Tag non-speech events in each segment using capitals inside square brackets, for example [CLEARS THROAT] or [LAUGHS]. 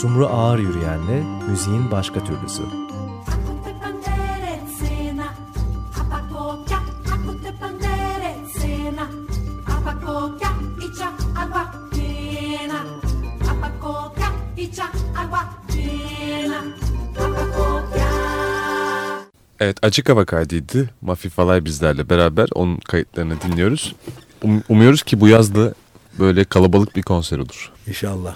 Sumru Ağır Yürüyen'le müziğin başka türlüsü. Evet Açık Hava kaydıydı. Mafi Falay bizlerle beraber onun kayıtlarını dinliyoruz. Um, umuyoruz ki bu yaz da böyle kalabalık bir konser olur. İnşallah.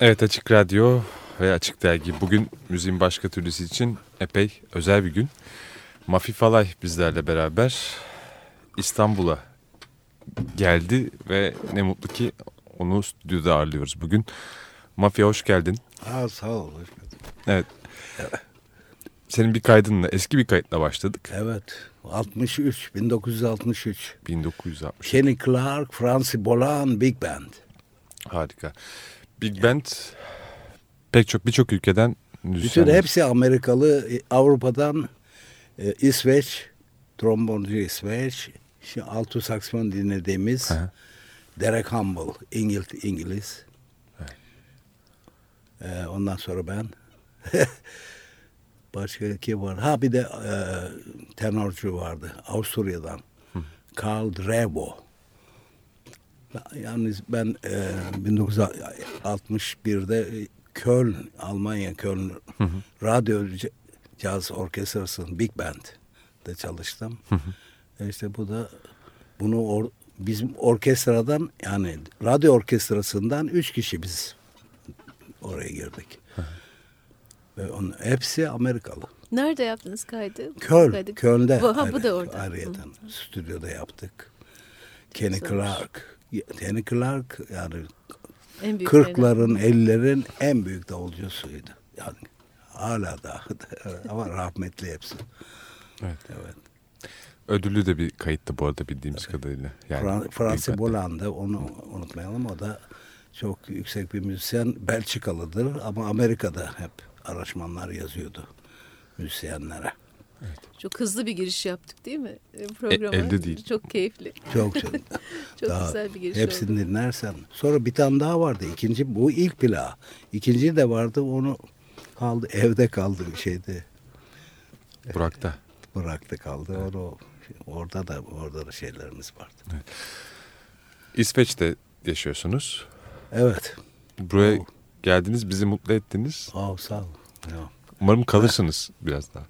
Evet Açık Radyo ve Açık Dergi bugün müziğin başka türlüsü için epey özel bir gün. Mafi Falay bizlerle beraber İstanbul'a geldi ve ne mutlu ki onu stüdyoda ağırlıyoruz bugün. Mafya hoş geldin. Ha, sağ ol. hoş geldin. Evet. Senin bir kaydınla, eski bir kayıtla başladık. Evet. 63, 1963. 1960. Kenny Clark, Francis Bolan, Big Band. Harika. Big Band pek çok birçok ülkeden Bütün hepsi Amerikalı. E, Avrupa'dan e, İsveç, tromboncu İsveç. Şimdi alto saksifon dinlediğimiz Hı. Derek Humble, İngiliz. İngiliz. E, ondan sonra ben. [LAUGHS] Başka kim var? Ha bir de e, tenorcu vardı. Avusturya'dan. Karl Drebo. Yalnız ben e, 1961'de Köln, Almanya Köln Radyo C- Caz Orkestrası'nın Big Band'de çalıştım. E işte bu da bunu or- bizim orkestradan yani radyo orkestrasından üç kişi biz oraya girdik. Ve onun hepsi Amerikalı. Nerede yaptınız kaydı? Köln, Kaydı- Köln'de. Bu, ha, bu da orada. Ayrıyeten stüdyoda yaptık. Kenny. Clark. Kenny Clark yani En büyük kırkların, ellerin en büyük davulcusuydu. Yani hala da [LAUGHS] ama rahmetli hepsi. Evet. Evet. Ödüllü de bir kayıttı bu arada bildiğimiz kadarıyla. Yani Fran Band'de. Boland'ı onu unutmayalım. O da çok yüksek bir müzisyen. Belçikalıdır ama Amerika'da hep araşmanlar yazıyordu müzisyenlere. Çok hızlı bir giriş yaptık değil mi e, programa? elde değil. Çok keyifli. Çok çok. [LAUGHS] Çok Daha güzel bir giriş Hepsini oldu. dinlersen. Sonra bir tane daha vardı. İkinci bu ilk plağı. İkinci de vardı. Onu kaldı evde kaldı bir şeydi. Burak'ta. Bıraktı kaldı. Onu orada da orada da şeylerimiz vardı. İsveç'te yaşıyorsunuz. Evet. Buraya Oh. geldiniz, bizi mutlu ettiniz. Aa, sağ ol. Ya. Umarım kalırsınız biraz daha.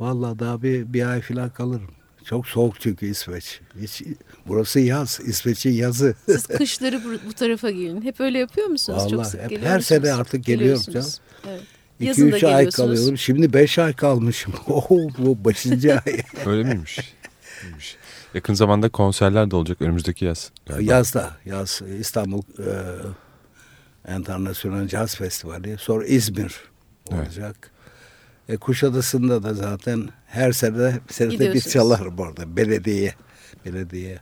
Vallahi daha bir, bir ay falan kalırım. Çok soğuk çünkü İsveç. Hiç, burası yaz. İsveç'in yazı. Siz kışları bu, bu tarafa gelin. Hep öyle yapıyor musunuz? Çok Vallahi sık hep- geliyor her musunuz? sene artık geliyorum Geliyorsunuz. Evet. İki Yazın da üç ay geliyorsunuz. kalıyorum. Şimdi beş ay kalmışım. [LAUGHS] Oh, bu beşinci ay. [LAUGHS] Öyle miymiş? İyiymiş. Yakın zamanda konserler de olacak önümüzdeki yaz. galiba. Yazda. Yaz İstanbul e, International Jazz Festivali. Sonra İzmir Evet. E, Kuşadası'nda da zaten her sene senede bir Gidiyorsunuz. çalarım orada. Belediye. Belediye.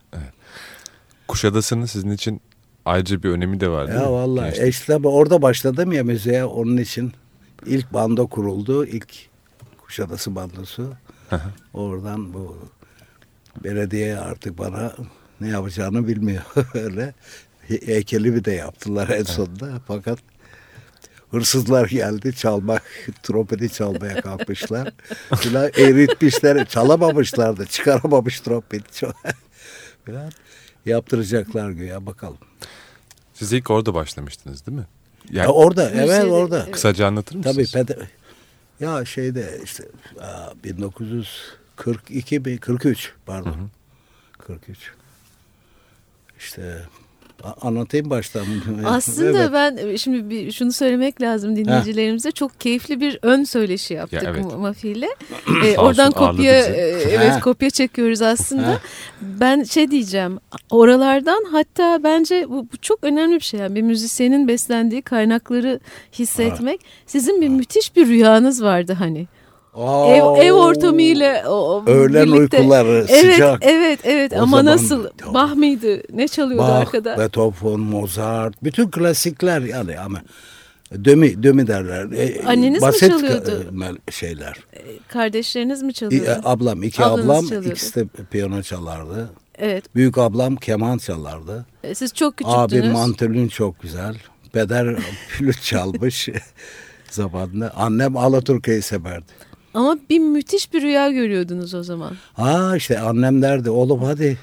Kuşadası'nın sizin için ayrıca bir önemi de var değil mi? Ya vallahi Gençlik. e işte orada başladım ya müziğe onun için ilk bando kuruldu. İlk Kuşadası bandosu. Oradan bu belediye artık bana ne yapacağını bilmiyor. [LAUGHS] Öyle He- heykeli bir de yaptılar en sonunda. Fakat hırsızlar geldi çalmak, trompeti çalmaya kalkmışlar. Filan eritmişler, çalamamışlardı, çıkaramamış trompeti. Filan yaptıracaklar güya bakalım. Siz ilk orada başlamıştınız değil mi? Yani Ya orada, evet orada. kısaca anlatır mısınız? Tabii pede- ya şeyde işte aa, 1942 mi 43 pardon. 43. İşte anlatayım baştan. [LAUGHS] Aslında Evet. ben şimdi bir şunu söylemek lazım dinleyicilerimize. Çok keyifli bir ön söyleşi yaptık Ya evet. Ma- Mafi ile. [CLEARS THROAT] Ee, oradan olsun, kopya e, evet Ha. kopya çekiyoruz aslında. Ha. Ben şey diyeceğim. Oralardan hatta bence bu, bu çok önemli bir şey. Yani bir müzisyenin beslendiği kaynakları hissetmek. Sizin bir müthiş bir rüyanız vardı hani. Ev, ev ortamıyla o, Öğlen birlikte. uykuları, Evet, sıcak. evet, evet. O Ama zaman- nasıl? Bach mıydı? Ne çalıyordu Bach, arkada? Beethoven, Mozart, bütün klasikler yani ama dömi dömi derler. E, Anneniz mi basit çalıyordu? ka- mel- şeyler. Kardeşleriniz mi çalıyordu? e, ablam, iki Ablanız ablam, çalıyordu. ikisi de piyano çalardı. Evet. Büyük ablam keman çalardı. E, Siz çok küçüktünüz. Abi mantolin çok güzel. Peder [LAUGHS] flüt çalmış [LAUGHS] zamanında. Annem Alaturka'yı severdi. Ama bir müthiş bir rüya görüyordunuz o zaman. Ha işte annem derdi oğlum hadi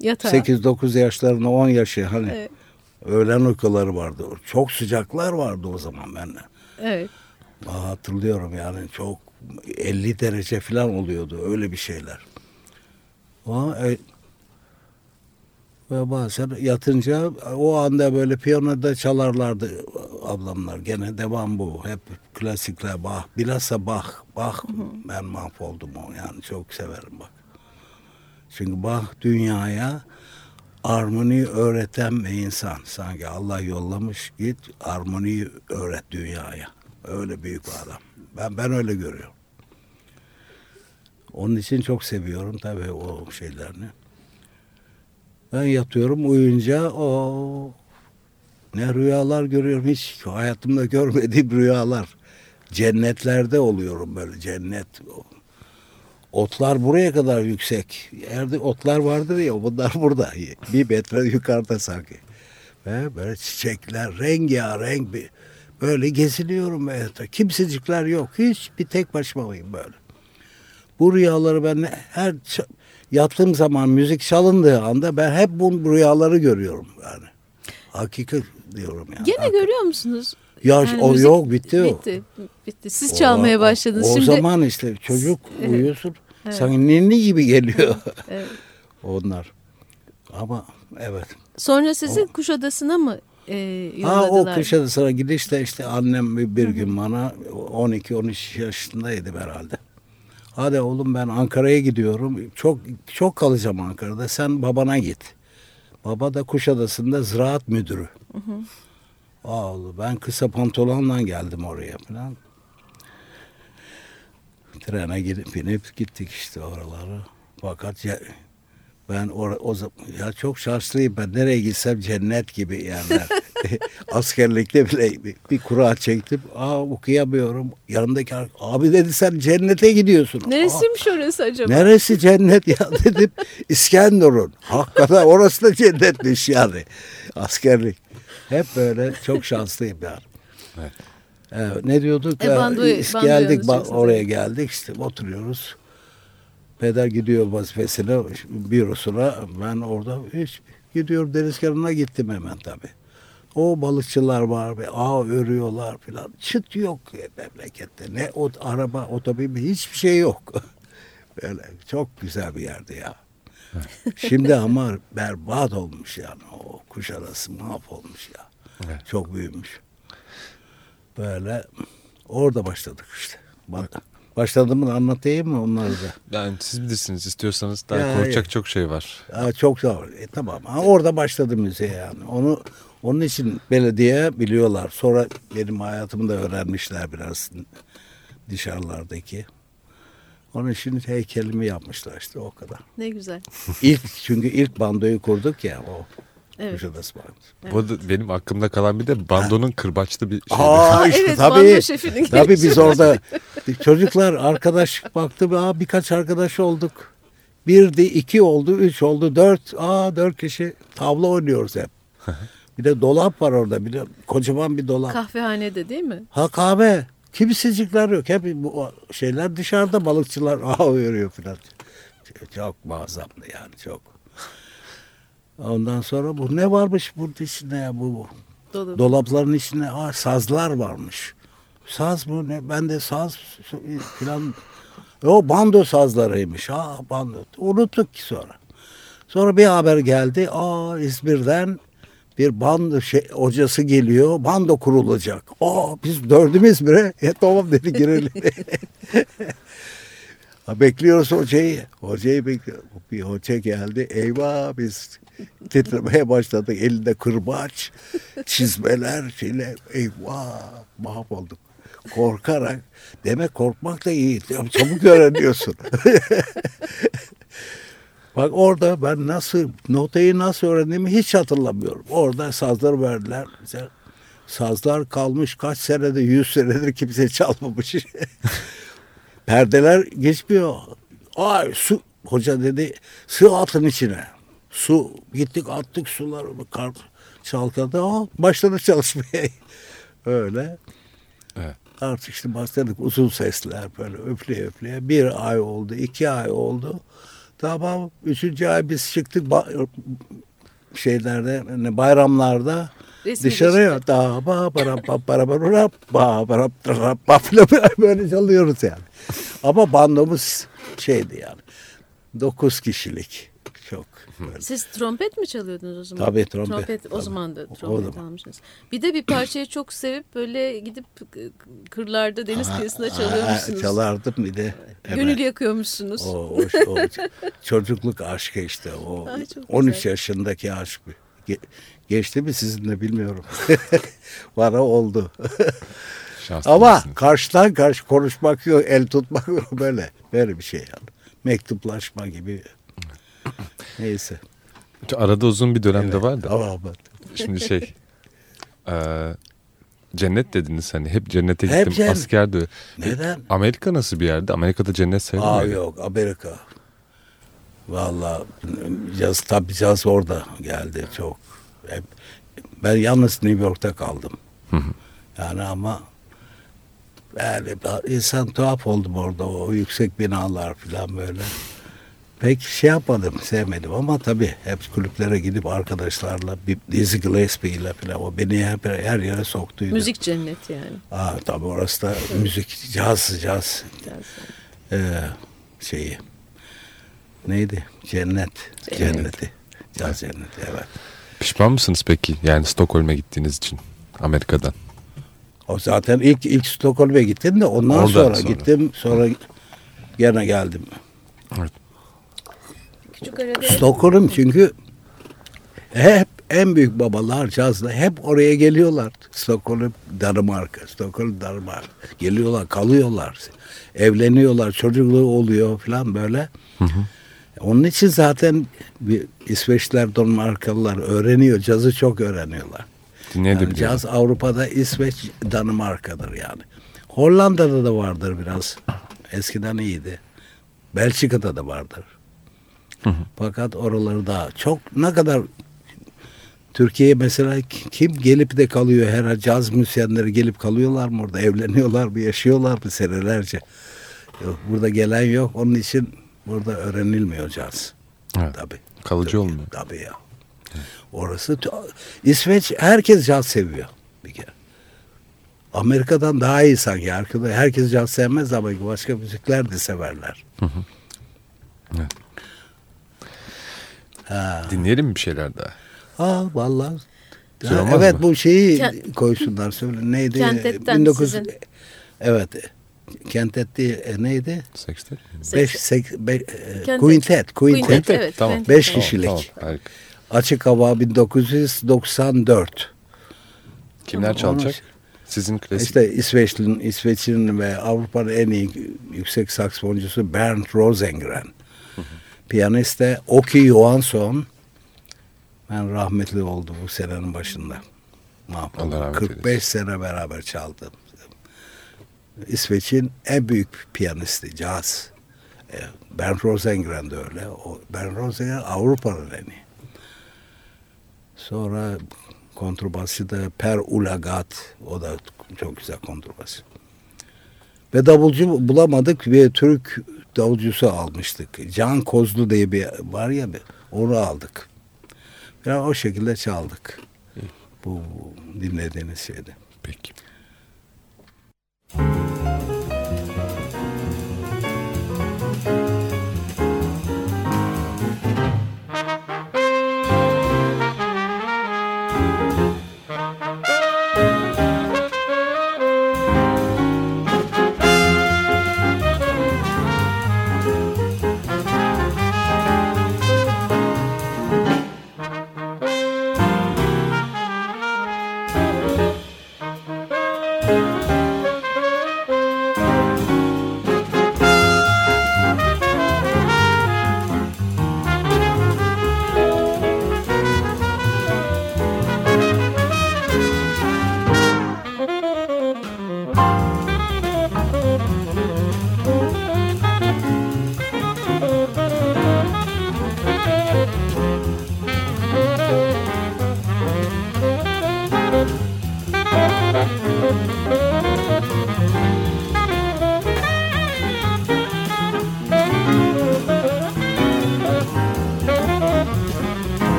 Yatağa. 8-9 yaşlarında 10 yaşı hani Evet. öğlen uykuları vardı. Çok sıcaklar vardı o zaman ben. Evet. Aa, hatırlıyorum yani çok 50 derece falan oluyordu öyle bir şeyler. Ama e, ve bazen yatınca o anda böyle piyanoda çalarlardı. Ablamlar gene devam bu. Hep klasikler Bach. Bilhassa Bach. Bach ben mahvoldum o. Yani çok severim bak. Çünkü Bach dünyaya armoni öğreten bir insan. Sanki Allah yollamış git armoniyi öğret dünyaya. Öyle büyük bir adam. Ben ben öyle görüyorum. Onun için çok seviyorum tabii o şeylerini. Ben yatıyorum uyuyunca o ne rüyalar görüyorum hiç hayatımda görmediğim rüyalar. Cennetlerde oluyorum böyle cennet. Otlar buraya kadar yüksek. Yerde otlar vardır ya bunlar [LAUGHS] burada. Bir metre yukarıda sanki. Ve böyle çiçekler rengarenk bir böyle geziniyorum ben. Kimsecikler yok. Hiç bir tek başımayım böyle. Bu rüyaları ben her yattığım zaman müzik çalındığı anda ben hep bu rüyaları görüyorum yani. Hakikat diyorum yani. Gene Hakik- görüyor musunuz? Ya Yani o müzik- yok bitti o. Bitti. Bitti. Siz çalmaya O- başladınız. O Şimdi zaman işte çocuk Evet. uyuyorsun. Evet. Sanki ninni gibi geliyor Evet. [LAUGHS] onlar. Ama evet. sonra sizi Kuşadası'na mı e, Ha o yolladılar? Kuşadası'na gidişte işte annem bir, bir gün bana 12-13 yaşındaydım herhalde. Hadi oğlum ben Ankara'ya gidiyorum. Çok çok kalacağım Ankara'da. Sen babana git. Baba da Kuşadası'nda ziraat müdürü. Aa oğlum ben kısa pantolonla geldim oraya falan. Trene gidip binip gittik işte oraları. Fakat ya, ben or, o ya çok şanslıyım ben nereye gitsem cennet gibi yerler. [LAUGHS] Askerlikte bile bir, bir kura çektim. Aa okuyamıyorum. Yanındaki ar- abi dedi sen cennete gidiyorsun. Aa, Neresiymiş orası acaba? Neresi cennet ya dedim. [LAUGHS] İskenderun. Hakikaten orası da cennetmiş yani. Askerlik. Hep böyle çok şanslıyım yani. Evet. Evet, ne diyorduk? E, Ya, bandoyu- is- bandoyu geldik ba- oraya geldik işte oturuyoruz. Peder gidiyor vazifesine, bürosuna. Ben orada hiç gidiyorum deniz kenarına gittim hemen tabii. O balıkçılar var ve ağ örüyorlar filan. Çıt yok memlekette. Ne o araba, otomobil hiçbir şey yok. [LAUGHS] Böyle çok güzel bir yerdi ya. [LAUGHS] Şimdi ama berbat olmuş yani. O Kuşadası mahvolmuş ya. Evet. Çok büyümüş. Böyle orada başladık işte. Bak, başladığımı anlatayım mı onları da? Yani siz bilirsiniz istiyorsanız daha Ya, konuşacak ya. çok şey var. Ya çok zor. E, tamam. Ha, orada başladı müziğe yani. Onu onun için belediye biliyorlar. Sonra benim hayatımı da öğrenmişler biraz dışarılardaki. Onun için heykelimi yapmışlar işte o kadar. Ne güzel. İlk çünkü ilk bandoyu kurduk ya o Evet. Kuşadası Bandosu. Bu arada benim aklımda kalan bir de bandonun kırbaçlı bir şey. Aa işte evet, tabii. Tabii biz orada çocuklar arkadaş baktım aa birkaç arkadaş olduk. Bir de iki oldu, üç oldu, dört. Aa dört kişi tavla oynuyoruz hep. Bir de dolap var orada. Bir de kocaman bir dolap. Kahvehanede değil mi? Ha kahve. Kimsecikler yok. Hep bu şeyler dışarıda balıkçılar [LAUGHS] aa yürüyor falan. Çok muazzamdı yani çok. Ondan sonra bu ne varmış bunun içinde ya bu, bu. Dolu. Dolapların içinde aa, sazlar varmış. Saz mı ne? Ben de saz filan. O bando sazlarıymış. Ha bando. Unuttuk ki sonra. Sonra bir haber geldi. Aa İzmir'den bir bando şey, hocası geliyor. Bando kurulacak. Aa biz dördüm İzmir'e. [LAUGHS] E, tamam dedi girelim. [LAUGHS] Bekliyoruz hocayı. Hocayı bekliyoruz. Bir hoca geldi. Eyvah biz titremeye başladık. Elinde kırbaç, çizmeler, şeyler. Eyvah mahvolduk. Korkarak. Demek korkmak da iyi. Çabuk öğreniyorsun. [LAUGHS] Bak orada ben nasıl notayı nasıl öğrendiğimi hiç hatırlamıyorum. Orada sazlar verdiler bize. Sazlar kalmış kaç senede yüz senedir kimse çalmamış. [LAUGHS] Perdeler geçmiyor. Ay su hoca dedi su atın içine. Su gittik attık suları kar çalkadı. Aa, başladı çalışmaya. [LAUGHS] Öyle. Evet. Artık işte başladık uzun sesler böyle öfleye öfleye. Bir ay oldu, iki ay oldu. Tamam, üçüncü ay biz çıktık ba- şeylerde, hani bayramlarda Resmi dışarıya da ba bara ba bara bara ra, ba bara ra, ba [LAUGHS] böyle çalıyoruz yani. Ama bandomuz şeydi yani. Dokuz kişilik. Siz trompet mi çalıyordunuz o zaman? Tabii, trompet. o Tabii. zaman da O trompet zaman. almışsınız. Bir de bir parçayı çok sevip böyle gidip kırlarda deniz kıyısında çalıyormuşsunuz. çalardım bir de. hemen. Gönül yakıyormuşsunuz. O, o, o [LAUGHS] çocukluk aşkı işte. O Ay, çok 13 güzel. yaşındaki aşk. Ge- geçti mi sizinle bilmiyorum. [LAUGHS] Bana oldu. Şanslı Ama mısınız? karşıdan karşı konuşmak yok, el tutmak yok böyle. Böyle bir şey yani. Mektuplaşma gibi. Neyse. Arada uzun bir dönemde Evet, var da. Tamam. ben- Şimdi şey [LAUGHS] e, cennet dediniz hani hep cennete Hep gittim cennet. asker de. Neden? Amerika nasıl bir yerde? Amerika'da cennet sayılmıyor. Aa yok Amerika. Vallahi caz tabii caz orada geldi çok. Hep, ben yalnız New York'ta kaldım. Yani ama yani insan tuhaf oldum orada o yüksek binalar falan böyle. Pek şey yapmadım, sevmedim ama tabii hep kulüplere gidip arkadaşlarla bir Dizzy Gillespie ile falan o beni hep her yere soktuydu. Müzik cenneti yani. Aa, tabii orası da müzik, caz, caz ee, şeyi. Neydi? Cennet. Cenneti. Caz cenneti evet. Pişman mısınız peki? Yani Stockholm'e gittiğiniz için Amerika'dan. O zaten ilk ilk Stockholm'e gittim de ondan Oradan sonra, sonra. gittim sonra gene geldim. Küçük arada Stockholm çünkü hep en büyük babalar cazla hep oraya geliyorlar. Stockholm, Danimarka, Stockholm, Danimarka. Geliyorlar, kalıyorlar. Evleniyorlar, çocukluğu oluyor falan böyle. Onun için zaten bir İsveçliler, Danimarkalılar öğreniyor. Cazı çok öğreniyorlar. Yani caz Avrupa'da İsveç, Danimarka'dır yani. Hollanda'da da vardır biraz. Eskiden iyiydi. Belçika'da da vardır. Fakat oraları daha çok ne kadar Türkiye'ye mesela kim gelip de kalıyor? Her caz müzisyenleri gelip kalıyorlar mı orada? Evleniyorlar mı? Yaşıyorlar mı senelerce? Yok, burada gelen yok. Onun için burada öğrenilmiyor caz. Evet. tabii. Kalıcı Türkiye, olmuyor. tabii ya. Orası t- İsveç herkes caz seviyor bir kere. Amerika'dan daha iyi sanki. Herkes, herkes caz sevmez ama başka müzikler de severler ha. Dinleyelim mi bir şeyler daha? Aa vallahi. Ha, evet mı? bu şeyi Kent- koysunlar söyle neydi? Kentet'ten 19 sizin. Evet. Kentet değil e, neydi? Sextet? Beş, sek, be, e. Quintet, Quintet. Quintet, evet. Tamam. Quintet. Beş Tamam, kişilik. Tamam, harika. Açık hava 1994. Kimler Tamam, çalacak? Sizin klasik. İşte İsveç'in, İsveç'in ve Avrupa'nın en iyi yüksek saksfoncusu Bernd Rosengren. Piyanist de Oki Johansson. Ben rahmetli oldu bu senenin başında. Allah rahmet 45 eylesin. sene beraber çaldım. İsveç'in en büyük piyanisti, caz. E, Bernd Rosengren de öyle. O, Bernd Rosengren Avrupa'nın en. Sonra kontrbasçı da Per Ulagat. O da çok güzel kontrbasçı. Ve davulcu bulamadık ve Türk davulcusu almıştık. Can Kozlu diye bir var ya bir, onu aldık. Ya o şekilde çaldık. Bu dinlediğiniz şeyde. Peki.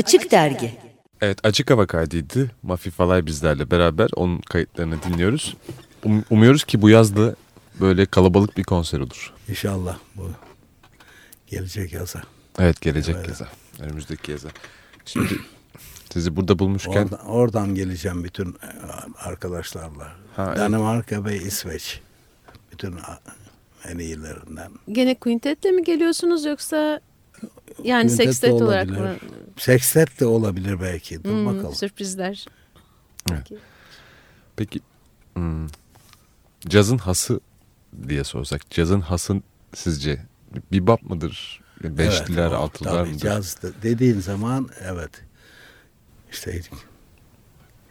Açık Dergi Evet açık hava kaydıydı. Mafi Falay bizlerle beraber onun kayıtlarını dinliyoruz. Um- umuyoruz ki bu yaz da böyle kalabalık bir konser olur. İnşallah bu gelecek yaza. Evet gelecek Evet. yaza. Önümüzdeki yaza. Şimdi [CLEARS THROAT] sizi burada bulmuşken Oradan, oradan geleceğim bütün e, arkadaşlarla. Ha, evet. Danimarka ve İsveç. Bütün en iyilerinden. Gene quintetle mi geliyorsunuz yoksa yani Quintet sextet olarak mı? olabilir. Sextet de olabilir belki. Dur Hmm, bakalım. Sürprizler. Evet. peki hmm, cazın hası diye sorsak cazın hası sizce bebop mıdır? Beşliler, Evet, altılar tabii, mıdır? Caz de- dediğin zaman evet. İşte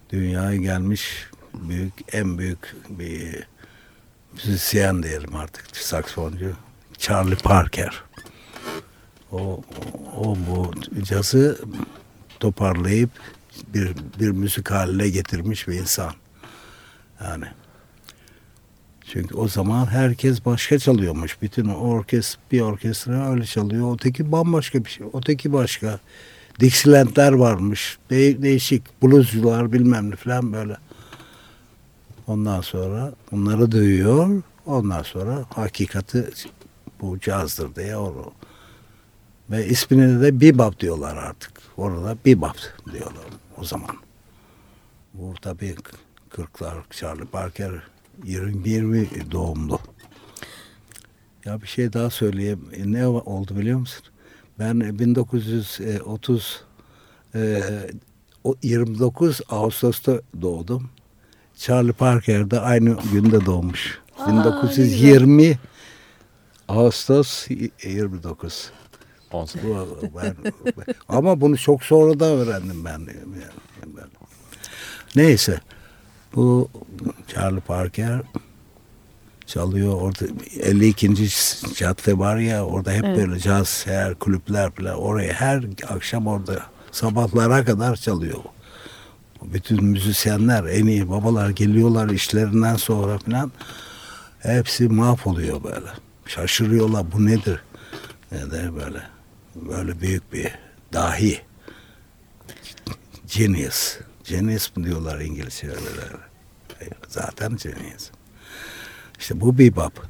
dünyaya gelmiş büyük en büyük bir müzisyen diyelim artık saksfoncu Charlie Parker. O, o bu cazı toparlayıp bir bir müzik haline getirmiş bir insan. Yani çünkü o zaman herkes başka çalıyormuş. Bütün orkest bir orkestra öyle çalıyor. Öteki bambaşka bir şey. Öteki başka. Dixieland'ler varmış. De- değişik bluescular bilmem ne falan böyle. Ondan sonra bunları duyuyor. Ondan sonra hakikati bu cazdır diye onu. Ve ismini de bebop diyorlar artık. Orada bebop diyorlar o zaman. Bu tabii 40'lar Charlie Parker 20 doğumlu. Ya bir şey daha söyleyeyim. E, Ne oldu biliyor musun? Ben 1930 e, o 29 Ağustos'ta doğdum. Charlie Parker de aynı günde doğmuş. Aa, ne 1920 Ağustos 29. Sene. Ben, ama bunu çok sonra da öğrendim ben. Yani, ben. Neyse. Bu Charlie Parker çalıyor orada 52. cadde var ya orada hep Evet. böyle caz her kulüpler falan oraya her akşam orada sabahlara kadar çalıyor. Bütün müzisyenler en iyi babalar geliyorlar işlerinden sonra falan hepsi mahvoluyor böyle. Şaşırıyorlar bu nedir? Ne de böyle böyle büyük bir dahi genius. Genius mu diyorlar İngilizce'de? Zaten genius. İşte bu bebop.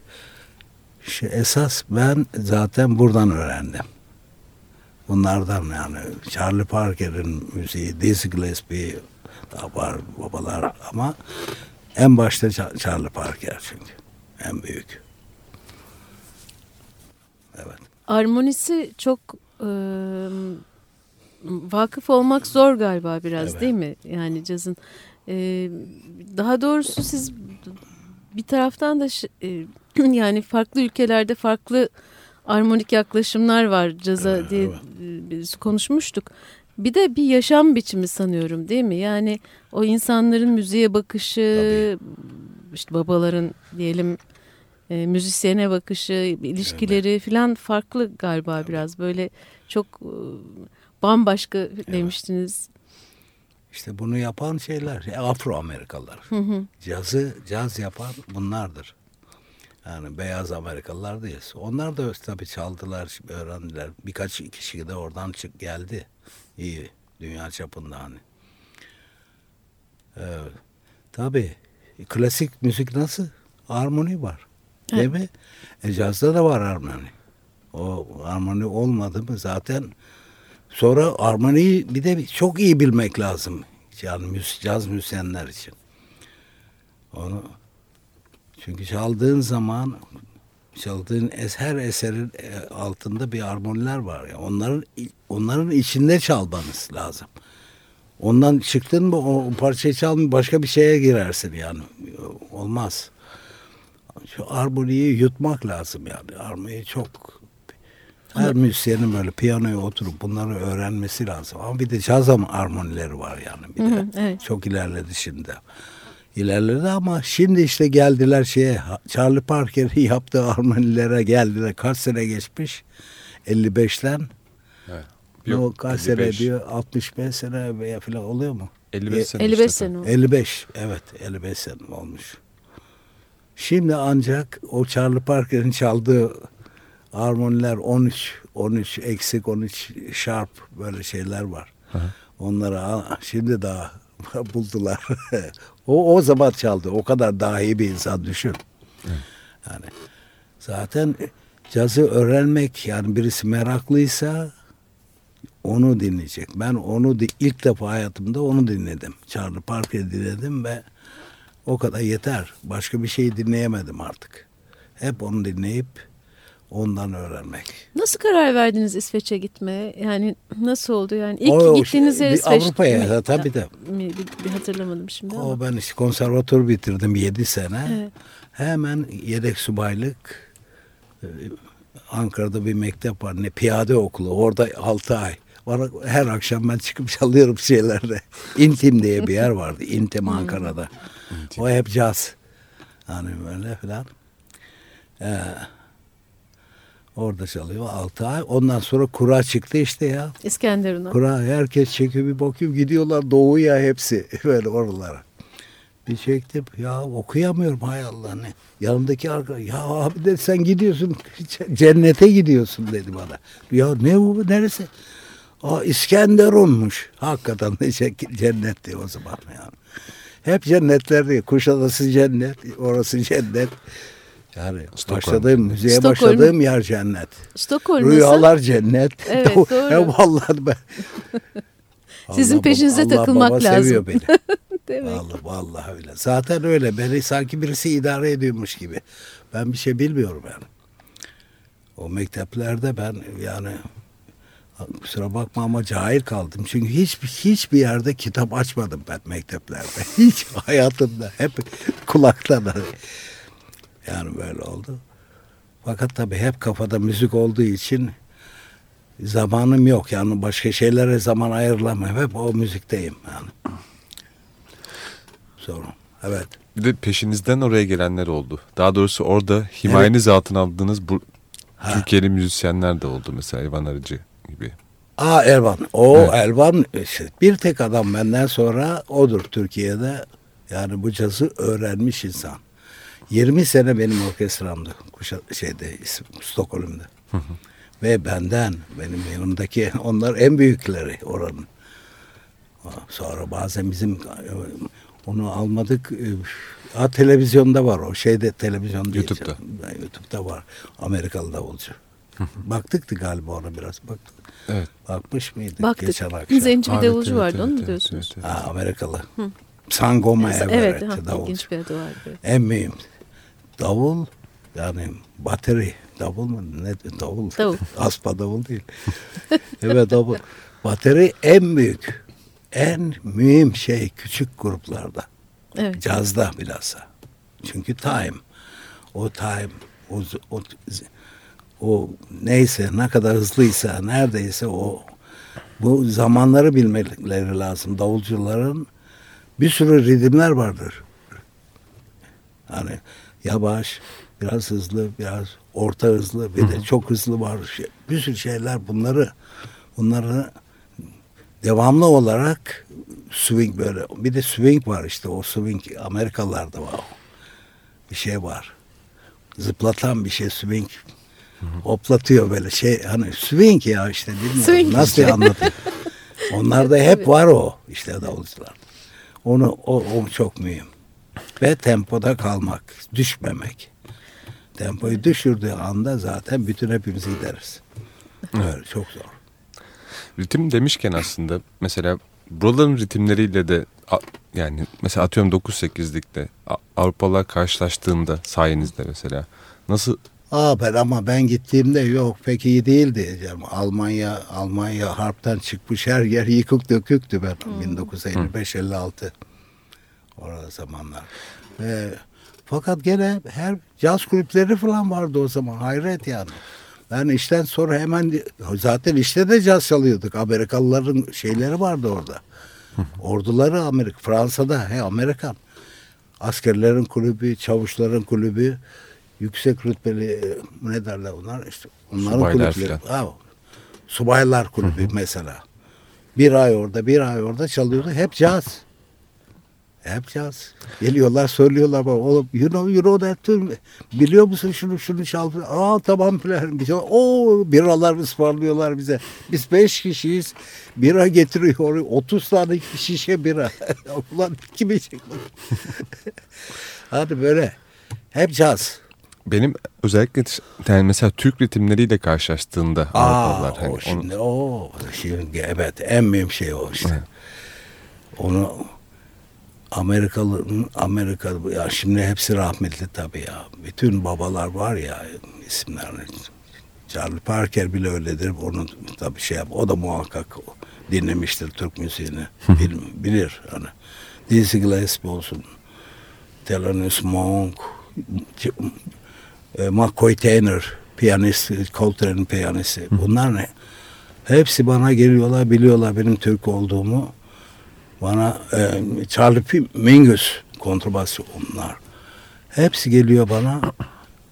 İşte esas ben zaten buradan öğrendim. Bunlardan yani Charlie Parker'in müziği, Dizzy Gillespie daha var babalar ama en başta Cha- Charlie Parker çünkü. En büyük. Evet. Armonisi çok e, vakıf olmak zor galiba biraz Evet. değil mi? Yani cazın. E, daha doğrusu siz bir taraftan da e, [CLEARS THROAT] yani farklı ülkelerde farklı armonik yaklaşımlar var caza Evet, diye biz konuşmuştuk. Bir de bir yaşam biçimi sanıyorum değil mi? Yani o insanların müziğe bakışı, işte babaların diyelim e, müzisyene bakışı, ilişkileri falan farklı galiba biraz. Böyle çok e, bambaşka demiştiniz. İşte bunu yapan şeyler Afro Amerikalılar. Cazı caz yapan bunlardır. Yani beyaz Amerikalılar değil. Onlar da tabii çaldılar, öğrendiler. Birkaç kişi de oradan çık geldi. İyi dünya çapında hani. Evet. Tabii klasik müzik nasıl? Armoni var. Değil mi? E, cazda da var armoni. O armoni olmadı mı zaten sonra armoniyi bir de çok iyi bilmek lazım. Yani müs caz müzisyenler için. Onu çünkü çaldığın zaman çaldığın her eserin e, altında bir armoniler var ya. Onların onların içinde çalmanız lazım. Ondan çıktın mı o parçayı çalmıyor başka bir şeye girersin yani. Olmaz. Şu armoniyi yutmak lazım yani. Armoniyi çok her müzisyenin böyle piyanoya oturup bunları öğrenmesi lazım. Ama bir de caz armonileri var yani. Bir de Hı hı, evet. çok ilerledi şimdi. İlerledi ama şimdi işte geldiler şeye Charlie Parker'in [LAUGHS] yaptığı armonilere geldiler. Kaç sene geçmiş? 55'ten. Evet. o Yok, kaç 55. sene diyor? 65 sene veya falan oluyor mu? 55 sene 55 işte. sene oldu. 55 evet 55 sene olmuş. Şimdi ancak o Charlie Parker'in çaldığı armoniler 13 13 eksik 13 sharp böyle şeyler var. Onları al- şimdi daha [LAUGHS] buldular. o o zaman çaldı. O kadar dahi bir insan düşün. Yani zaten cazı öğrenmek yani birisi meraklıysa onu dinleyecek. Ben onu ilk defa hayatımda onu dinledim. Charlie Parker'ı dinledim ve o kadar yeter. Başka bir şey dinleyemedim artık. Hep onu dinleyip ondan öğrenmek. Nasıl karar verdiniz İsveç'e gitmeye? Yani nasıl oldu yani? İlk O- gittiğiniz bir yer İsveç Avrupa'ya, mi? tabii de. Mi- Bir, hatırlamadım şimdi ama. O ben işte konservatuvar bitirdim 7 sene. Evet. Hemen yedek subaylık e, Ankara'da bir mektep var. Ne piyade okulu. Orada 6 ay. Bana her akşam ben çıkıp [LAUGHS] çalıyorum şeylerde. İntim diye bir yer vardı. İntim Ankara'da. O hep caz. Hani böyle falan. Ee, orada çalıyor 6 ay. Ondan sonra kura çıktı işte ya. İskenderun'a. Kura herkes çekiyor bir bakıyor gidiyorlar doğuya hepsi [LAUGHS] böyle oralara. Bir çektim ya okuyamıyorum hay Allah ne. Yanımdaki arkadaş ya abi dedi sen gidiyorsun [LAUGHS] cennete gidiyorsun dedi bana. Ya ne bu neresi? Aa İskenderun'muş. Hakikaten de cennetti o zaman yani. Hep cennetlerdi. Kuşadası cennet, orası cennet. Yani Stockholm. başladığım müziğe Stockholm. başladığım yer cennet. Stockholm nasıl? Rüyalar cennet. [LAUGHS] Evet, doğru. Ya vallahi ben. [LAUGHS] Sizin Allah peşinize baba- takılmak Allah baba lazım. seviyor beni. [LAUGHS] Demek. vallahi, vallahi öyle. Zaten öyle. Beni sanki birisi idare ediyormuş gibi. Ben bir şey bilmiyorum yani. O mekteplerde ben yani kusura bakma ama cahil kaldım. Çünkü hiçbir hiçbir yerde kitap açmadım ben mekteplerde. [LAUGHS] Hiç hayatımda hep kulaktan. Yani böyle oldu. Fakat tabii hep kafada müzik olduğu için zamanım yok. Yani başka şeylere zaman ayırlamam. Hep o müzikteyim yani. Sorun. Evet. Bir de peşinizden oraya gelenler oldu. Daha doğrusu orada himayeniz altına aldığınız bu. Türkiye'li müzisyenler de oldu mesela İvan Arıcı gibi. Aa Elvan. O Evet. Elvan işte bir tek adam benden sonra odur Türkiye'de. Yani bu cazı öğrenmiş insan. 20 sene benim orkestramdı. Kuşa, şeyde Stockholm'da. Ve benden benim yanımdaki [LAUGHS] onlar en büyükleri oranın. Sonra bazen bizim e, onu almadık. e, Ha, televizyonda var o şeyde televizyonda YouTube'da. YouTube'da var. Amerikalı davulcu. Baktıktı galiba ona biraz. Baktık. Evet. Bakmış mıydık Baktık. geçen akşam? Zenci bir Aa, evet, davulcu evet, vardı evet, onu mu evet, diyorsunuz? evet, evet. Ha, Amerikalı. Sangoma evet, Everett ha, davulcu. ilginç bir adı vardı. evet. En mühim. Davul yani bateri. Davul mu? Ne davul? Davul. Aspa davul değil. [LAUGHS] evet davul. Bateri en büyük. En mühim şey küçük gruplarda. Evet. Cazda bilhassa. Çünkü time. O time, o, o, o neyse ne kadar hızlıysa, neredeyse o bu zamanları bilmeleri lazım. Davulcuların bir sürü ritmler vardır. Hani yavaş, biraz hızlı, biraz orta hızlı, bir de çok hızlı var. Şey- Bir sürü şeyler bunları bunları devamlı olarak swing böyle. Bir de swing var işte o swing Amerikalılarda var. Bir şey var. Zıplatan bir şey swing. Hoplatıyor böyle şey hani swing ya işte bilmiyorum Swing nasıl işte. anlatayım. Onlarda hep var o işte davulcular. Onu o, o çok mühim. Ve tempoda kalmak, düşmemek. Tempoyu düşürdüğü anda zaten bütün hepimiz gideriz. Böyle çok zor. Ritim demişken aslında mesela buraların ritimleriyle de yani mesela atıyorum 9-8'likte A- Avrupalılar karşılaştığında sayenizde mesela nasıl Aa ben ama ben gittiğimde yok pek iyi değil diyeceğim. Almanya Almanya harpten çıkmış her yer yıkık döküktü ben 1955-56 orada zamanlar. Ve, fakat gene her caz kulüpleri falan vardı o zaman hayret yani. Ben işten sonra hemen zaten işte de caz çalıyorduk. Amerikalıların şeyleri vardı orada. [LAUGHS] Orduları Amerika, Fransa'da he Amerikan. Askerlerin kulübü, çavuşların kulübü, yüksek rütbeli e, ne derler onlar işte onların Subaylar kulüpleri. Ha, Subaylar kulübü mesela. Bir ay orada, bir ay orada çalıyordu. Hep caz. Hep caz. Geliyorlar söylüyorlar bana oğlum you know, you know that. Biliyor musun şunu şunu çal. Aa tamam falan. [LAUGHS] O biralar ısmarlıyorlar bize. Biz beş kişiyiz. Bira getiriyor. 30 tane şişe bira. [LAUGHS] Ulan kim içecek? [LAUGHS] Hadi böyle. Hep caz. Benim özellikle yani mesela Türk ritimleriyle karşılaştığında Aa, Avrupalılar hani o onu- şimdi o şimdi evet en mühim şey o işte. Onu Amerikalı'nın Amerika ya şimdi hepsi rahmetli tabii ya. Bütün babalar var ya isimlerini. Charlie Parker bile öyledir. Onu tabii şey yap. O da muhakkak dinlemiştir Türk müziğini. Bil, bilir hani. Dizzy Gillespie olsun. Thelonious Monk. E, McCoy Taylor piyanist, Coltrane'in piyanisti. Bunlar ne? Hepsi bana geliyorlar, biliyorlar benim Türk olduğumu. Bana e, Charlie P. Mingus kontrbasçı onlar. Hepsi geliyor bana.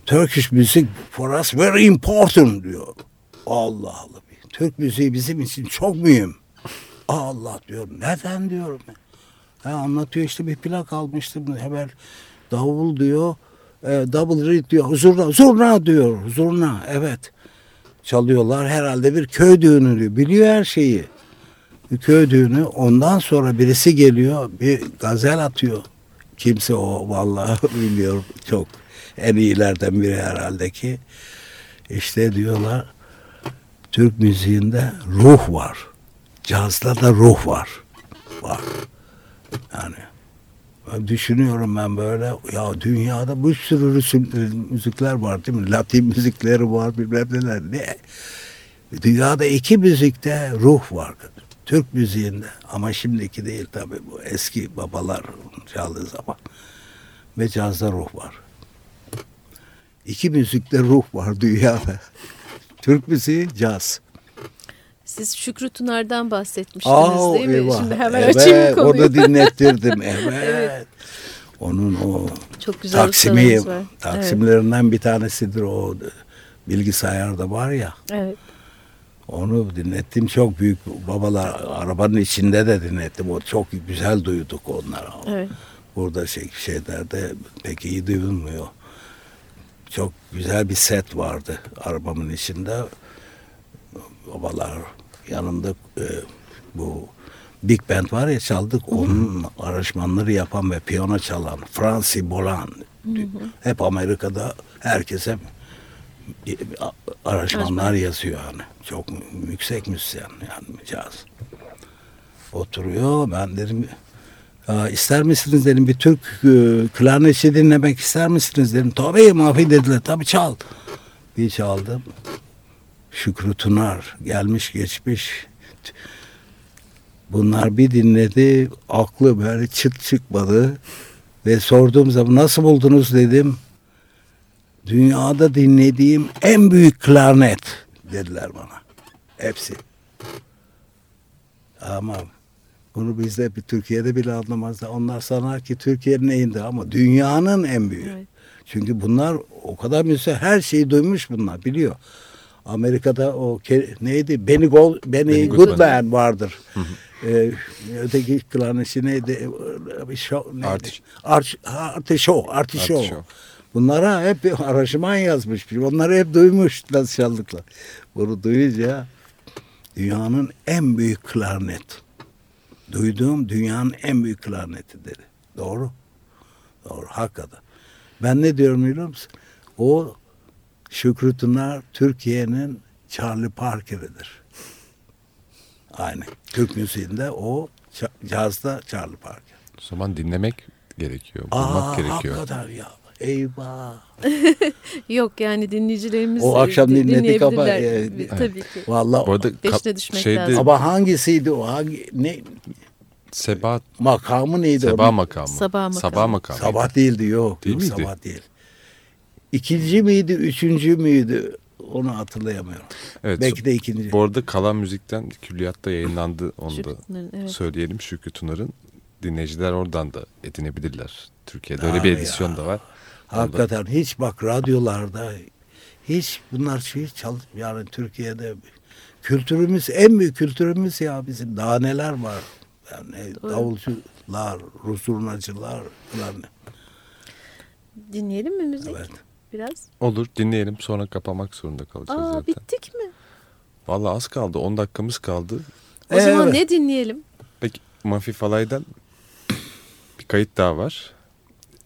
Turkish music for us very important diyor. Allah Allah. Türk müziği bizim için çok mühim. Allah diyor. Neden diyorum. Ha, anlatıyor işte bir plak almıştım. Hemen davul diyor. E, double reed diyor. Zurna, zurna diyor. Zurna evet. Çalıyorlar herhalde bir köy düğünü diyor. Biliyor her şeyi. Bir köy düğünü. Ondan sonra birisi geliyor. Bir gazel atıyor. Kimse o vallahi [LAUGHS] bilmiyorum. Çok en iyilerden biri herhalde ki. İşte diyorlar Türk müziğinde ruh var. Cazda da ruh var. Var. Düşünüyorum ben böyle ya dünyada bir sürü resim, müzikler var değil mi? Latin müzikleri var bilmem neler. Ne? Dünyada iki müzikte ruh var. Türk müziğinde ama şimdiki değil tabii bu eski babalar çaldığı zaman. Ve cazda ruh var. İki müzikte ruh var dünyada. [LAUGHS] Türk müziği caz. Siz Şükrü Tunar'dan bahsetmiştiniz değil mi? eyvah. Şimdi hemen evet, açayım konuyu. Onu dinlettirdim. [LAUGHS] Evet. Onun o Çok güzel Taksimi. Taksimlerinden bir tanesidir o bilgisayarda var ya. Evet. Onu dinlettim çok büyük babalar arabanın içinde de dinlettim. O çok güzel duyduk onları. Evet. Burada şey, şeylerde pek iyi duyulmuyor. Çok güzel bir set vardı arabamın içinde. Babalar yanımda e, bu Big Band var ya çaldık. Onun aranjmanları yapan ve piyano çalan Francis Bolan. Hep Amerika'da herkese e, a- aranjmanlar yazıyor yani. Çok yüksek müzisyen yani caz. Oturuyor ben dedim "Ya ister misiniz dedim bir Türk e, klarnetçi dinlemek ister misiniz dedim. Tabii mafi dediler tabii çal. Bir çaldım. Şükrü Tunar gelmiş geçmiş. Bunlar bir dinledi aklı böyle çıt çıkmadı. Ve sorduğum zaman nasıl buldunuz dedim. Dünyada dinlediğim en büyük klarnet dediler bana. Hepsi. Ama bunu bizde bir Türkiye'de bile anlamazlar. Onlar sanar ki Türkiye'nin neyinde ama dünyanın en büyüğü. Evet. Çünkü bunlar o kadar müse her şeyi duymuş bunlar biliyor. Amerika'da o neydi? Benny, Gol, Benny, Benny Goodman, Goodman. vardır. Ee, öteki klanesi neydi? Show, neydi? Artiş- Arch, Artişo, Artişo. Artişo. Bunlara hep bir aranjman yazmış. Onları hep duymuş nasıl çaldıklar. Bunu duyunca dünyanın en büyük klarnet. Duyduğum dünyanın en büyük klarneti dedi. Doğru. Doğru. Hakikaten. Ben ne diyorum biliyor musun? O Şükrü Tunar Türkiye'nin Charlie Parker'idir. Aynı. Türk müziğinde o cazda Charlie Parker. o zaman dinlemek gerekiyor. Bulmak Aa, gerekiyor. hakikaten ya. Eyvah. Yok yani dinleyicilerimiz O akşam di- dinledik ama, e, Tabii ki. Vallahi Bu arada Peşine düşmek şeyde lazım. ama hangisiydi o? Hangi ne Seba, makamı neydi Seba makamı. Sabah makamı. Sabah makamı. Sabah değildi yok. Değil yok, miydi? Sabah değil. İkinci miydi, üçüncü müydü? Onu hatırlayamıyorum. Evet. Belki de ikinci. Bu arada kalan müzikten külliyatta yayınlandı [LAUGHS] onu da evet. söyleyelim. Şükrü Tunar'ın dinleyiciler oradan da edinebilirler. Türkiye'de öyle bir ya. edisyon da var. Hakikaten hiç bak radyolarda hiç bunlar şey çalış yani Türkiye'de kültürümüz en büyük kültürümüz ya bizim daha neler var. Yani Doğru. davulcu Lar, Rus zurnacılar falan. Dinleyelim mi müzik? Evet. Biraz. Olur dinleyelim sonra kapamak zorunda kalacağız Aa zaten. bittik mi? Vallahi az kaldı 10 dakikamız kaldı. O zaman Evet. ne dinleyelim? Peki Mafi Falay'dan bir kayıt daha var.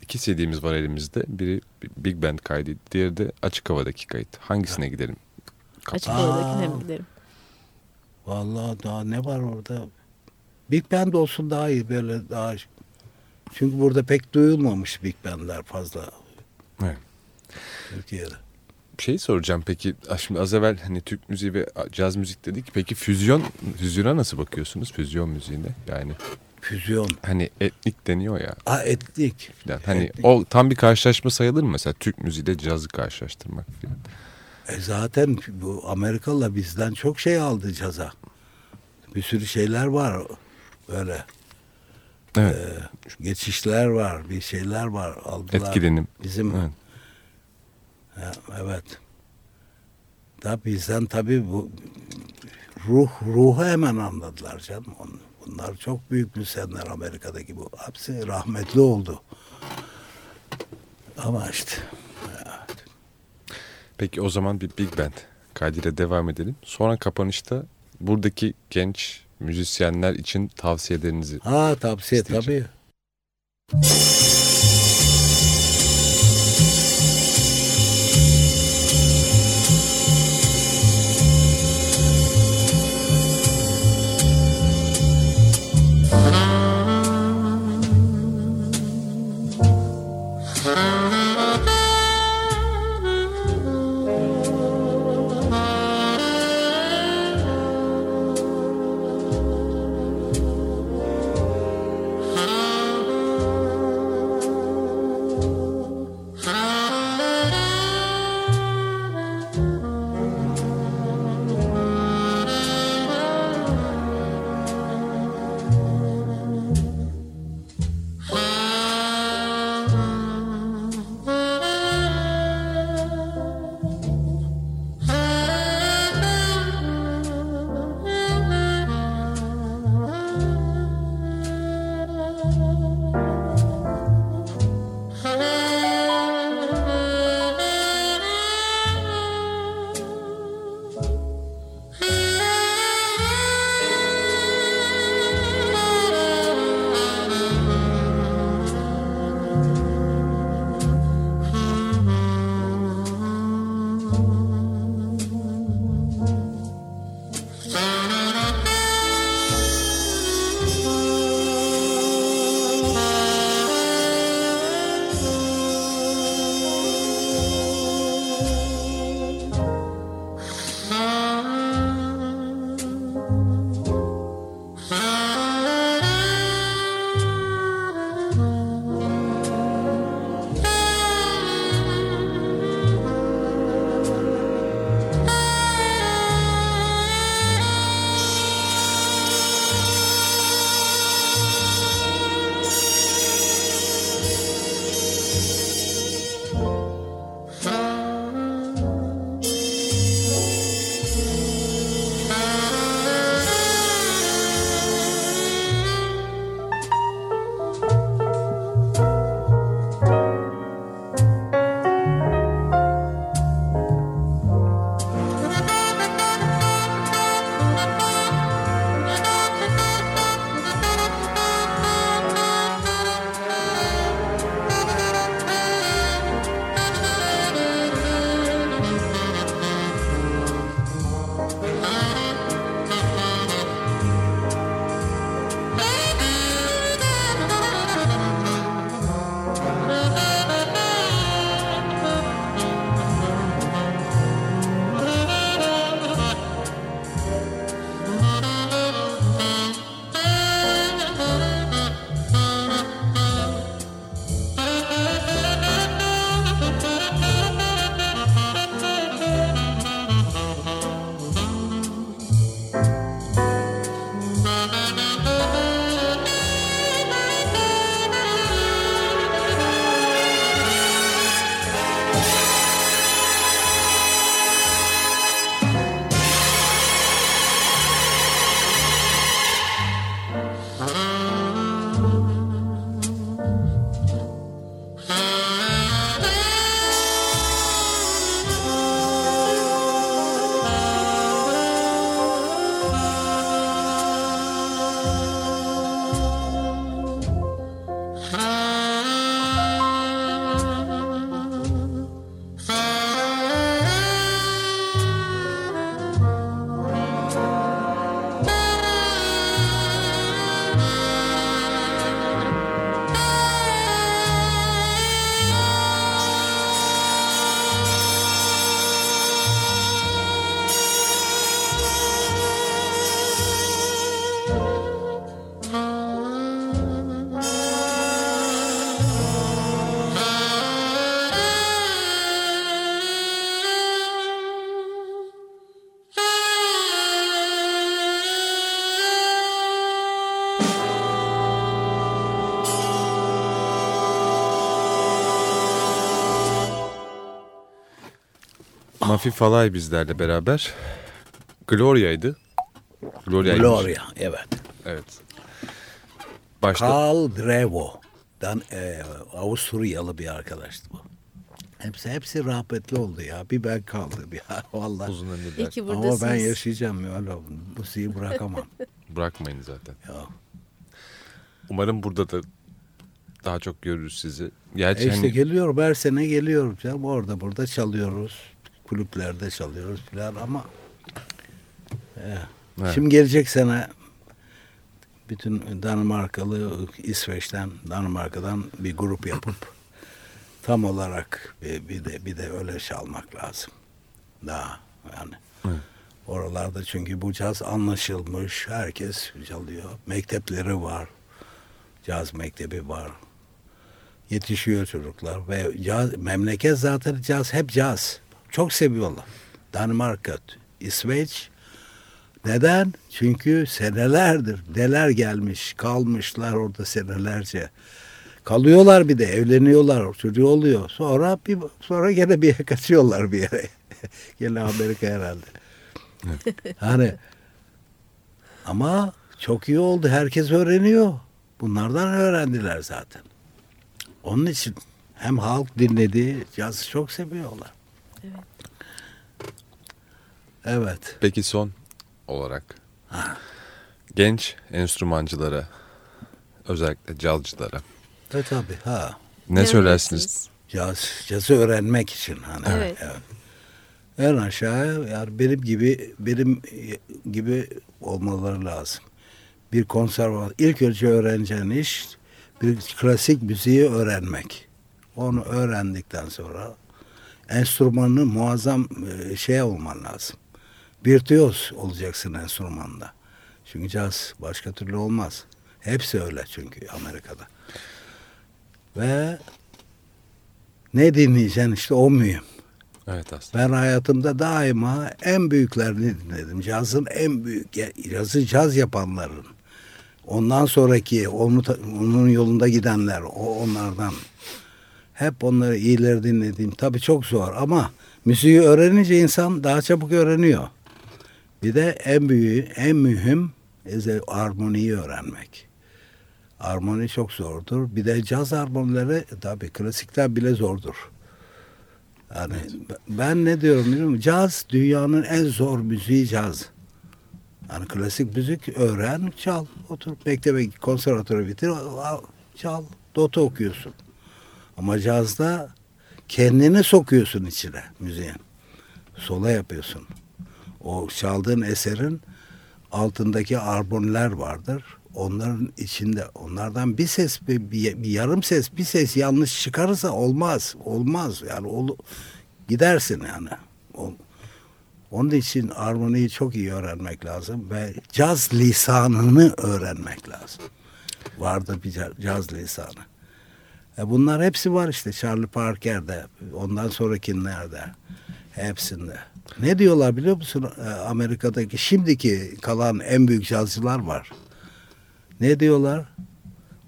İki CD'miz var elimizde. Biri Big Band kaydı, diğeri de açık havadaki kayıt. Hangisine gidelim? Açık Aa. havadakine mi gidelim? Vallahi daha ne var orada? Big Band olsun daha iyi böyle daha çünkü burada pek duyulmamış Big Band'ler fazla Evet. Türkiye'de. Bir şey soracağım peki. Ah, Şimdi az evvel hani Türk müziği ve caz müzik dedik. Peki füzyon, füzyona nasıl bakıyorsunuz? Füzyon müziğine. Yani Füzyon. hani etnik deniyor ya. Ha etnik. Falan. Hani Etnik. o tam bir karşılaşma sayılır mı? Mesela Türk müziğiyle cazı karşılaştırmak falan. E zaten bu Amerikalılar bizden çok şey aldı caza. Bir sürü şeyler var böyle. Evet. e, geçişler var, bir şeyler var aldılar. Etkilenim. Bizim Evet. Evet. Da bizden tabii bu ruh ruhu hemen anladılar canım. Bunlar çok büyük müzisyenler Amerika'daki bu. Hepsi rahmetli oldu. Ama işte Peki o zaman bir Big Band kaydıyla devam edelim. Sonra kapanışta buradaki genç müzisyenler için tavsiyelerinizi ha tavsiye İsteyeceğim. tabii. Mafi Falay bizlerle beraber. Gloria'ydı. Gloria. Gloria, evet. Evet. Başta Karl Drevo'dan e, Avusturyalı bir arkadaştı bu. Hepsi hepsi rahmetli oldu ya. Bir ben kaldım ya [LAUGHS] vallahi. uzun ömürler. İyi ki Ama buradasınız. ben yaşayacağım ya. Öyle Müziği bırakamam. [LAUGHS] Bırakmayın zaten. ya. Umarım burada da daha çok görürüz sizi. E Gerçi işte hani geliyorum her sene geliyorum canım. Orada burada çalıyoruz. Kulüplerde çalıyoruz falan ama e, Evet. şimdi gelecek sene bütün Danimarkalı İsveç'ten Danimarka'dan bir grup yapıp [LAUGHS] tam olarak bir, bir de bir de öyle çalmak lazım. Daha yani. Oralarda çünkü bu caz anlaşılmış. Herkes çalıyor. Mektepleri var. Caz mektebi var yetişiyor çocuklar ve caz, memleket zaten caz hep caz. Çok seviyorlar. Danimarka, İsveç. Neden? Çünkü senelerdir deler gelmiş, kalmışlar orada senelerce. Kalıyorlar bir de evleniyorlar, çocuğu oluyor. Sonra bir sonra gene bir yere [LAUGHS] kaçıyorlar bir yere. [LAUGHS] gene Amerika herhalde. hani ama çok iyi oldu. Herkes öğreniyor. Bunlardan öğrendiler zaten. Onun için hem halk dinledi, cazı çok seviyorlar. Evet. peki son olarak genç enstrümancılara özellikle cazcılara E tabii ha. ne söylersiniz? Caz, cazı öğrenmek için hani. Evet. En aşağı yani benim gibi benim gibi olmaları lazım. Bir konservatuvar ilk önce öğreneceğin iş bir klasik müziği öğrenmek. Onu öğrendikten sonra enstrümanını muazzam e, şey olman lazım. Virtüöz olacaksın enstrümanda. Çünkü caz başka türlü olmaz. Hepsi öyle çünkü Amerika'da. Ve ne dinleyeceksin işte o mühim. Evet aslında. Ben hayatımda daima en büyüklerini dinledim. Cazın en büyük, cazı caz yapanların. Ondan sonraki, onu, onun yolunda gidenler, o onlardan. Hep onları iyileri dinlediğim. Tabii çok zor ama müziği öğrenince insan daha çabuk öğreniyor. Bir de en büyüğü, en mühim armoniyi öğrenmek. Armoni çok zordur. Bir de caz armonileri tabii klasikler bile zordur. Yani ben ne diyorum biliyor musun? Caz dünyanın en zor müziği caz. Yani klasik müzik öğren, çal. Otur mektebe git, konservatuara bitir, al, çal, dota okuyorsun. Ama cazda kendini sokuyorsun içine müziğin. Sola yapıyorsun. O çaldığın eserin altındaki armoniler vardır. Onların içinde onlardan bir ses bir, bir, bir yarım ses bir ses yanlış çıkarırsa olmaz. Olmaz yani ol, gidersin yani. O, onun için armoniyi çok iyi öğrenmek lazım ve caz lisanını öğrenmek lazım. Vardı bir ca- caz lisanı. E bunlar hepsi var işte Charlie Parker'de, ondan sonrakilerde, hepsinde. Ne diyorlar biliyor musun E, Amerika'daki şimdiki kalan en büyük cazcılar var. Ne diyorlar?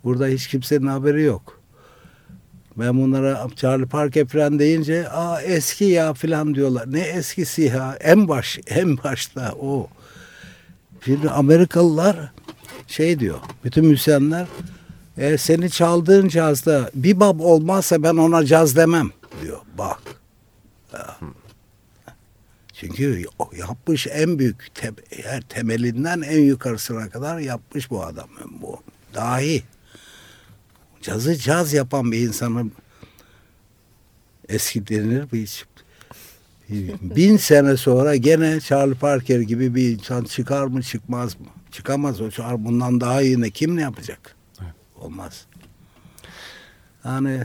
Burada hiç kimsenin haberi yok. Ben bunlara Charlie Parker falan deyince aa eski ya falan diyorlar. Ne eskisi ya? En baş, en başta o. Şimdi Amerikalılar şey diyor. Bütün müzisyenler E, seni çaldığın cazda bir bab olmazsa ben ona caz demem diyor. Bak. Çünkü yapmış en büyük te, her temelinden en yukarısına kadar yapmış bu adam. Bu dahi. Cazı caz yapan bir insanın eski denir bir [LAUGHS] bin sene sonra gene Charlie Parker gibi bir insan çıkar mı çıkmaz mı? Çıkamaz o çağır bundan daha iyi ne kim ne yapacak? Olmaz. Yani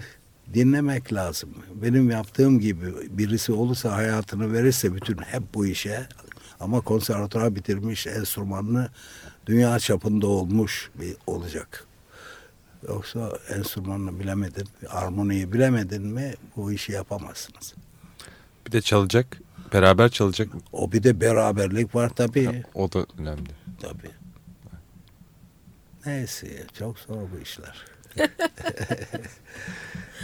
dinlemek lazım. Benim yaptığım gibi birisi olursa hayatını verirse bütün hep bu işe ama konservatuvar bitirmiş enstrümanını dünya çapında olmuş bir olacak. Yoksa enstrümanını bilemedin, armoniyi bilemedin mi bu işi yapamazsınız. Bir de çalacak, beraber çalacak. O bir de beraberlik var tabii. O da önemli. Tabii. Neyse çok zor bu işler. [LAUGHS]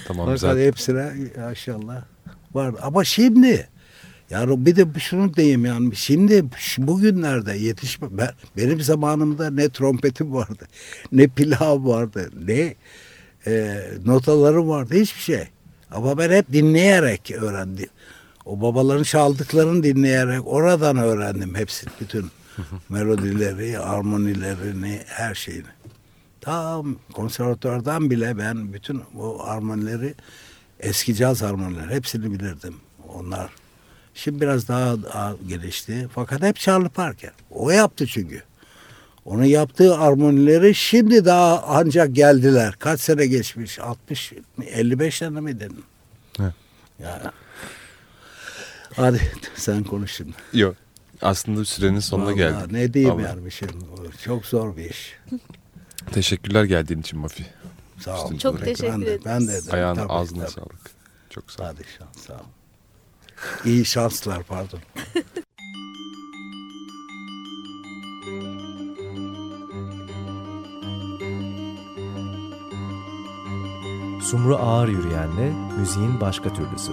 Tamam Fakat zaten. hepsine maşallah var. Ama şimdi yani bir de şunu diyeyim yani şimdi bugünlerde yetişme ben, benim zamanımda ne trompetim vardı [LAUGHS] ne pilav vardı ne e, notalarım vardı hiçbir şey. Ama ben hep dinleyerek öğrendim. O babaların çaldıklarını dinleyerek oradan öğrendim hepsini bütün melodileri, armonilerini, her şeyini. Tam konservatuvardan bile ben bütün bu armonileri eski caz armonileri hepsini bilirdim. Onlar şimdi biraz daha, daha gelişti. Fakat hep Charlie Parker. O yaptı çünkü. Onun yaptığı armonileri şimdi daha ancak geldiler. Kaç sene geçmiş? 60, 55 sene mi dedin? Evet. Ya. Hadi sen konuş şimdi. Yok. Aslında sürenin sonuna Vallahi geldik. Ne diyeyim Vallahi. yani bir şey. Çok zor bir iş. Teşekkürler geldiğin için Mafi. Sağ ol. Çok olarak. teşekkür ben de, ederiz. ben de ederim. Ayağına Tabii, ağzına tabii. sağlık. Çok sağ ol. Hadi şans, sağ ol. İyi şanslar pardon. Sumru Ağır Yürüyen'le müziğin başka türlüsü.